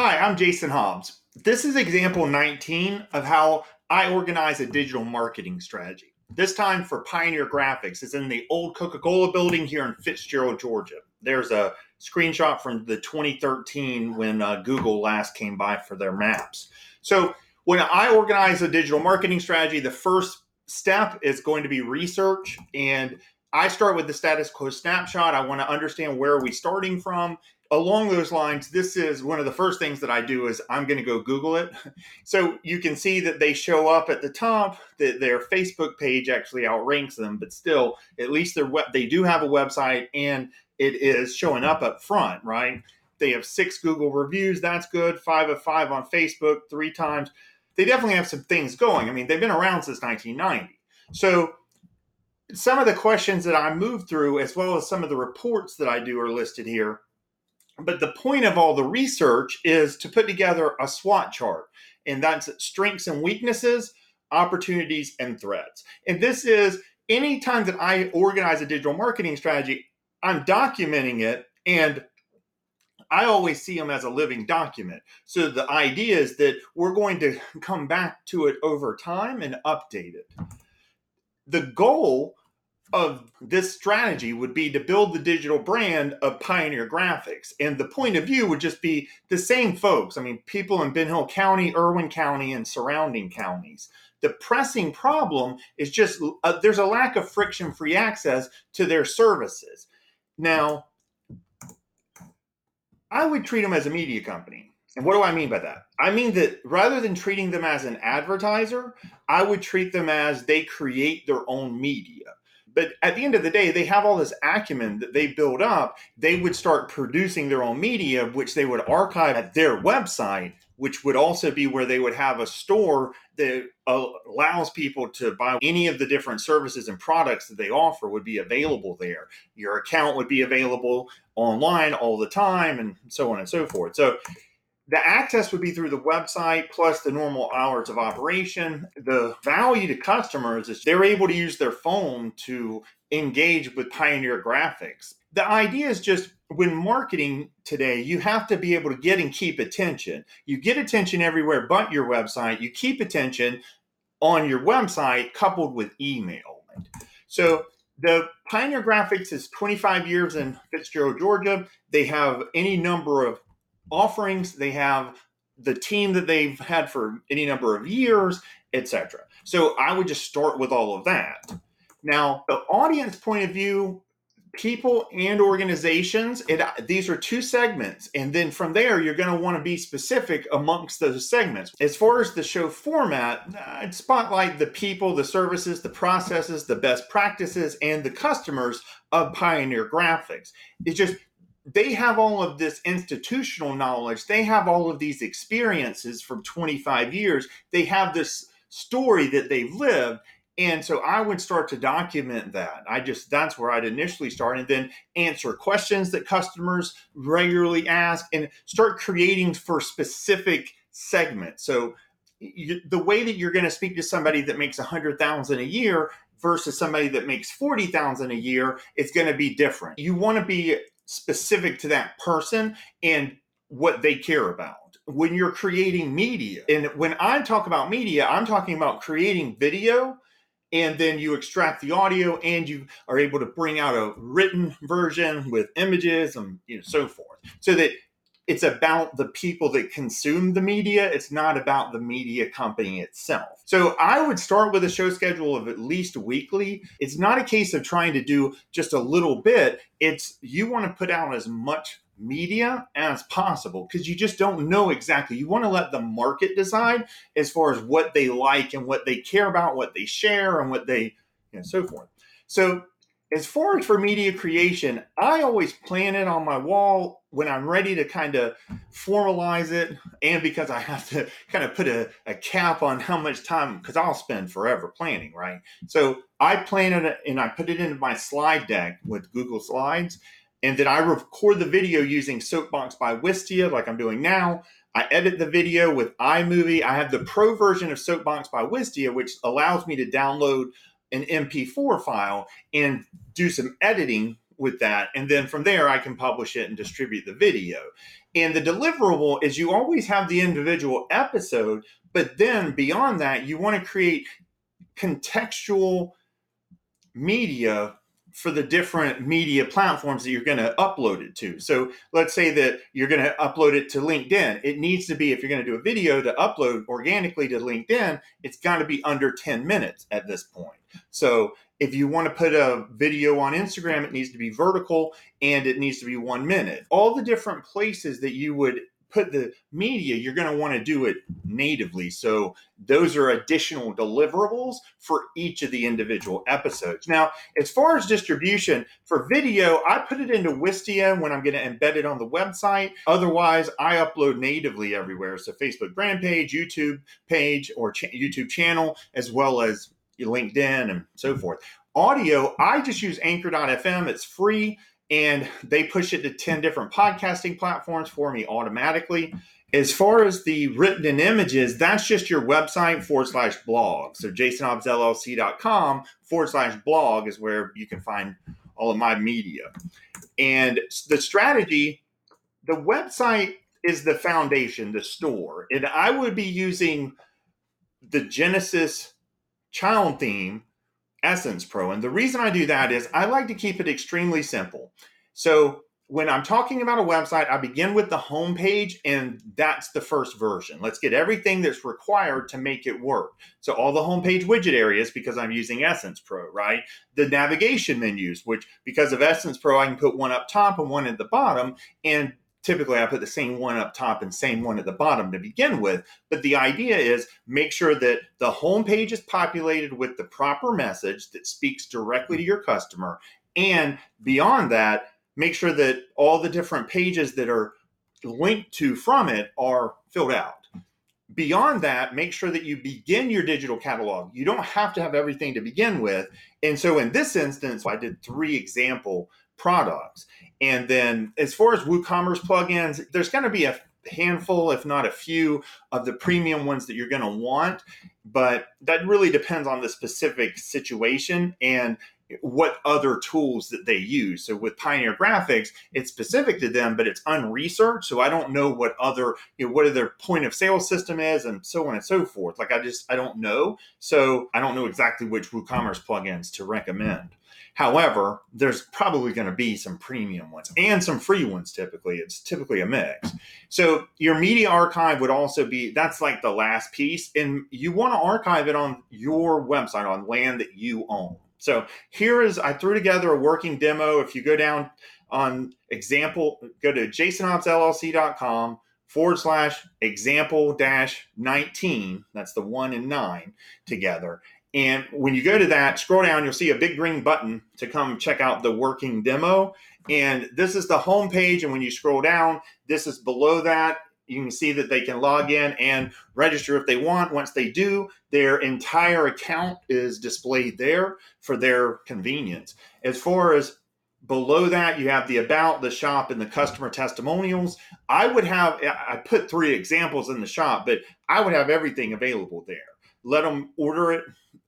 Hi, I'm Jason Hobbs. This is example 19 of how I organize a digital marketing strategy. This time for Pioneer Graphics. It's in the old Coca Cola building here in Fitzgerald, Georgia. There's a screenshot from the 2013 when uh, Google last came by for their maps. So, when I organize a digital marketing strategy, the first step is going to be research. And I start with the status quo snapshot. I want to understand where are we starting from along those lines, this is one of the first things that I do is I'm going to go Google it. So you can see that they show up at the top. That their Facebook page actually outranks them, but still, at least their web they do have a website and it is showing up up front, right? They have six Google reviews. That's good. Five of five on Facebook, three times. They definitely have some things going. I mean, they've been around since 1990. So some of the questions that I move through, as well as some of the reports that I do, are listed here but the point of all the research is to put together a SWOT chart, and that's strengths and weaknesses, opportunities and threats. And this is anytime that I organize a digital marketing strategy, I'm documenting it and I always see them as a living document. So the idea is that we're going to come back to it over time and update it. The goal of this strategy would be to build the digital brand of Pioneer Graphics. And the point of view would just be the same folks. I mean, people in Ben Hill County, Irwin County, and surrounding counties. The pressing problem is just uh, there's a lack of friction free access to their services. Now, I would treat them as a media company. And what do I mean by that? I mean that rather than treating them as an advertiser, I would treat them as they create their own media. But at the end of the day, they have all this acumen that they build up. They would start producing their own media, which they would archive at their website, which would also be where they would have a store that allows people to buy any of the different services and products that they offer would be available there. Your account would be available online all the time and so on and so forth. So the access would be through the website plus the normal hours of operation. The value to customers is they're able to use their phone to engage with Pioneer Graphics. The idea is just when marketing today, you have to be able to get and keep attention. You get attention everywhere but your website. You keep attention on your website coupled with email. So the Pioneer Graphics is 25 years in Fitzgerald, Georgia. They have any number of offerings, they have the team that they've had for any number of years, etc. So I would just start with all of that. Now, the audience point of view, people and organizations, it, these are two segments. And then from there, you're going to want to be specific amongst those segments. As far as the show format, I'd spotlight the people, the services, the processes, the best practices, and the customers of Pioneer Graphics. It's just they have all of this institutional knowledge. They have all of these experiences from 25 years. They have this story that they've lived. And so I would start to document that. I just, that's where I'd initially start and then answer questions that customers regularly ask and start creating for specific segments. So you, the way that you're going to speak to somebody that makes a hundred thousand a year versus somebody that makes 40,000 a year, it's going to be different. You want to be specific to that person and what they care about. When you're creating media, and when I talk about media, I'm talking about creating video and then you extract the audio and you are able to bring out a written version with images and you know so forth so that it's about the people that consume the media. It's not about the media company itself. So I would start with a show schedule of at least weekly. It's not a case of trying to do just a little bit. It's you want to put out as much media as possible because you just don't know exactly. You want to let the market decide as far as what they like and what they care about, what they share, and what they, you know, so forth. So as far as for media creation, I always plan it on my wall when I'm ready to kind of formalize it, and because I have to kind of put a, a cap on how much time, because I'll spend forever planning, right? So I plan it and I put it into my slide deck with Google Slides, and then I record the video using Soapbox by Wistia, like I'm doing now. I edit the video with iMovie. I have the pro version of Soapbox by Wistia, which allows me to download an MP4 file and do some editing with that. And then from there, I can publish it and distribute the video. And the deliverable is you always have the individual episode, but then beyond that, you want to create contextual media for the different media platforms that you're going to upload it to. So let's say that you're going to upload it to LinkedIn. It needs to be, if you're going to do a video to upload organically to LinkedIn, it's got to be under 10 minutes at this point. So if you want to put a video on Instagram, it needs to be vertical and it needs to be one minute. All the different places that you would put the media, you're going to want to do it natively. So those are additional deliverables for each of the individual episodes. Now, as far as distribution for video, I put it into Wistia when I'm going to embed it on the website. Otherwise, I upload natively everywhere. So Facebook brand page, YouTube page, or ch- YouTube channel, as well as LinkedIn and so forth. Audio, I just use anchor.fm. It's free and they push it to 10 different podcasting platforms for me automatically. As far as the written in images, that's just your website forward slash blog. So jasonhobbsllc.com forward slash blog is where you can find all of my media. And the strategy, the website is the foundation, the store. And I would be using the Genesis child theme Essence Pro. And the reason I do that is I like to keep it extremely simple. So when I'm talking about a website, I begin with the home page, and that's the first version. Let's get everything that's required to make it work. So all the homepage widget areas, because I'm using Essence Pro, right? The navigation menus, which because of Essence Pro, I can put one up top and one at the bottom, and typically I put the same one up top and same one at the bottom to begin with. But the idea is make sure that the home page is populated with the proper message that speaks directly to your customer. And beyond that, make sure that all the different pages that are linked to from it are filled out. Beyond that, make sure that you begin your digital catalog. You don't have to have everything to begin with. And so in this instance, I did three example products. And then as far as WooCommerce plugins, there's going to be a handful, if not a few, of the premium ones that you're going to want. But that really depends on the specific situation and what other tools that they use. So with Pioneer Graphics, it's specific to them, but it's unresearched. So I don't know what other, you know, what their point of sale system is and so on and so forth. Like I just, I don't know. So I don't know exactly which WooCommerce plugins to recommend. However, there's probably going to be some premium ones and some free ones typically. It's typically a mix. So your media archive would also be that's like the last piece and you want to archive it on your website on land that you own. So here is I threw together a working demo. If you go down on example, go to jasonhobbsllc.com forward slash example dash 19. That's the one and nine together. And when you go to that, scroll down, you'll see a big green button to come check out the working demo. And this is the home page. And when you scroll down, this is below that. You can see that they can log in and register if they want. Once they do, their entire account is displayed there for their convenience. As far as below that, you have the about, the shop, and the customer testimonials. I would have, I put three examples in the shop, but I would have everything available there. Let them order it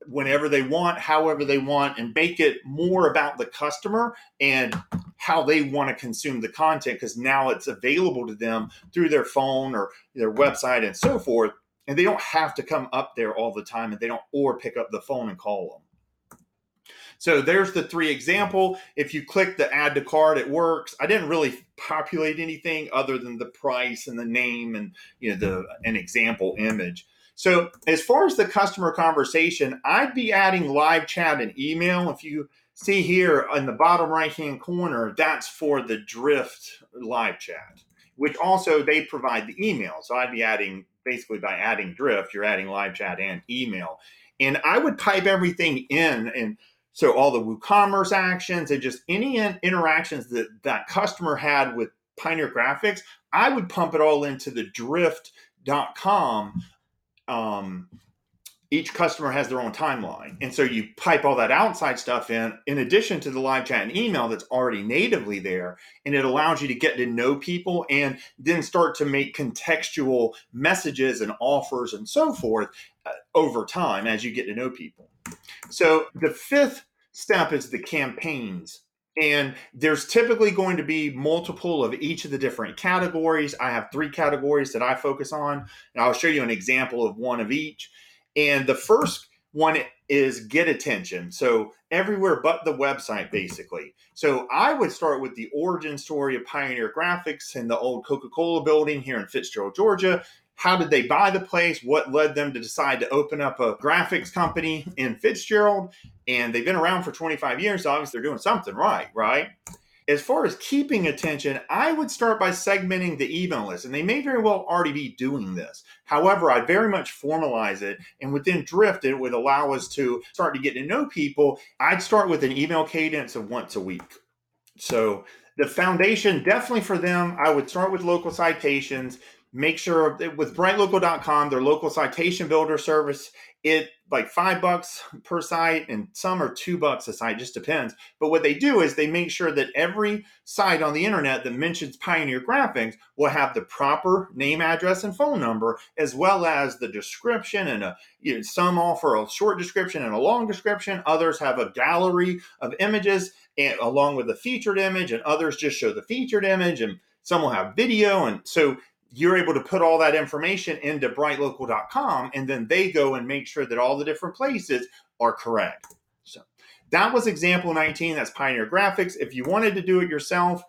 whenever they want, however they want, and make it more about the customer and how they want to consume the content because now it's available to them through their phone or their website and so forth. And they don't have to come up there all the time and they don't or pick up the phone and call them. So there's the three example. If you click the add to cart, it works. I didn't really populate anything other than the price and the name and you know the an example image. So, as far as the customer conversation, I'd be adding live chat and email. If you see here in the bottom right hand corner, that's for the Drift live chat, which also they provide the email. So, I'd be adding basically by adding Drift, you're adding live chat and email. And I would pipe everything in and so all the WooCommerce actions and just any interactions that that customer had with Pioneer Graphics, I would pump it all into the drift.com um, each customer has their own timeline. And so you pipe all that outside stuff in, in addition to the live chat and email that's already natively there. And it allows you to get to know people and then start to make contextual messages and offers and so forth uh, over time as you get to know people. So the fifth step is the campaigns and there's typically going to be multiple of each of the different categories. I have three categories that I focus on, and I'll show you an example of one of each. And the first one is get attention. So everywhere but the website, basically. So I would start with the origin story of Pioneer Graphics in the old Coca Cola building here in Fitzgerald, Georgia. How did they buy the place? What led them to decide to open up a graphics company in Fitzgerald? And they've been around for 25 years, so obviously they're doing something right, right? As far as keeping attention, I would start by segmenting the email list, and they may very well already be doing this. However, I very much formalize it, and within Drift, it would allow us to start to get to know people. I'd start with an email cadence of once a week. So the foundation, definitely for them, I would start with local citations, make sure with brightlocal.com their local citation builder service it like five bucks per site and some are two bucks a site just depends. But what they do is they make sure that every site on the internet that mentions pioneer graphics will have the proper name address and phone number as well as the description and a you know, some offer a short description and a long description. Others have a gallery of images and along with a featured image and others just show the featured image and some will have video. And so you're able to put all that information into brightlocal.com and then they go and make sure that all the different places are correct. So that was example 19. That's Pioneer Graphics. If you wanted to do it yourself,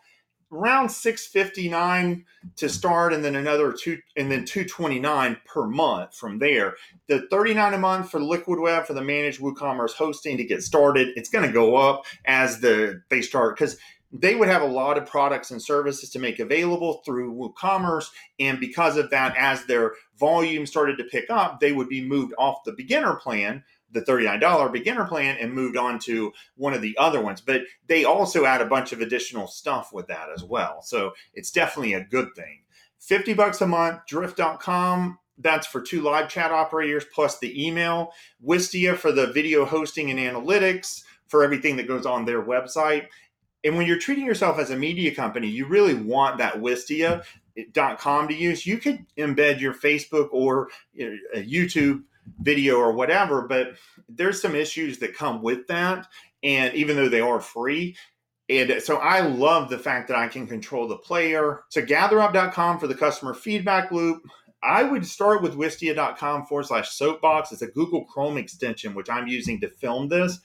around 659 to start and then another two and then 229 per month from there the 39 a month for liquid web for the managed woocommerce hosting to get started it's going to go up as the they start because they would have a lot of products and services to make available through WooCommerce. And because of that, as their volume started to pick up, they would be moved off the beginner plan, the $39 beginner plan, and moved on to one of the other ones. But they also add a bunch of additional stuff with that as well. So it's definitely a good thing. 50 bucks a month, drift.com. That's for two live chat operators plus the email. Wistia for the video hosting and analytics for everything that goes on their website and when you're treating yourself as a media company, you really want that Wistia.com eh, to use. You could embed your Facebook or YouTube video or whatever, but there's some issues that come with that. And even though they are free, and so I love the fact that I can control the player. So gatherup.com for the customer feedback loop. I would start with wistia.com forward slash soapbox. It's a Google Chrome extension, which I'm using to film this.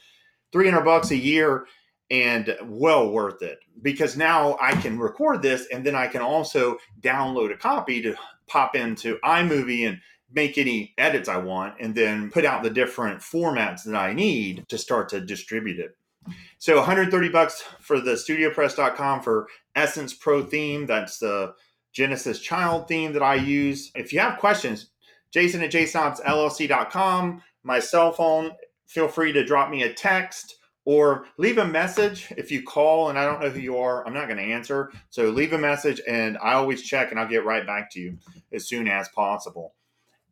300 bucks a year and well worth it because now I can record this and then I can also download a copy to pop into iMovie and make any edits I want and then put out the different formats that I need to start to distribute it. So 130 bucks for the studiopress.com for Essence Pro theme. That's the Genesis child theme that I use. If you have questions, Jason at jasonhobbsllc.com, my cell phone, feel free to drop me a text or leave a message if you call and I don't know who you are, I'm not going to answer. So leave a message and I always check and I'll get right back to you as soon as possible.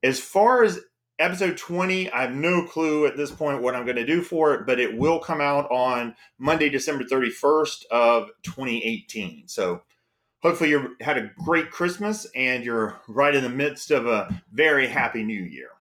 As far as episode 20, I have no clue at this point what I'm going to do for it, but it will come out on Monday, December 31st of 2018. So hopefully you had a great Christmas and you're right in the midst of a very happy new year.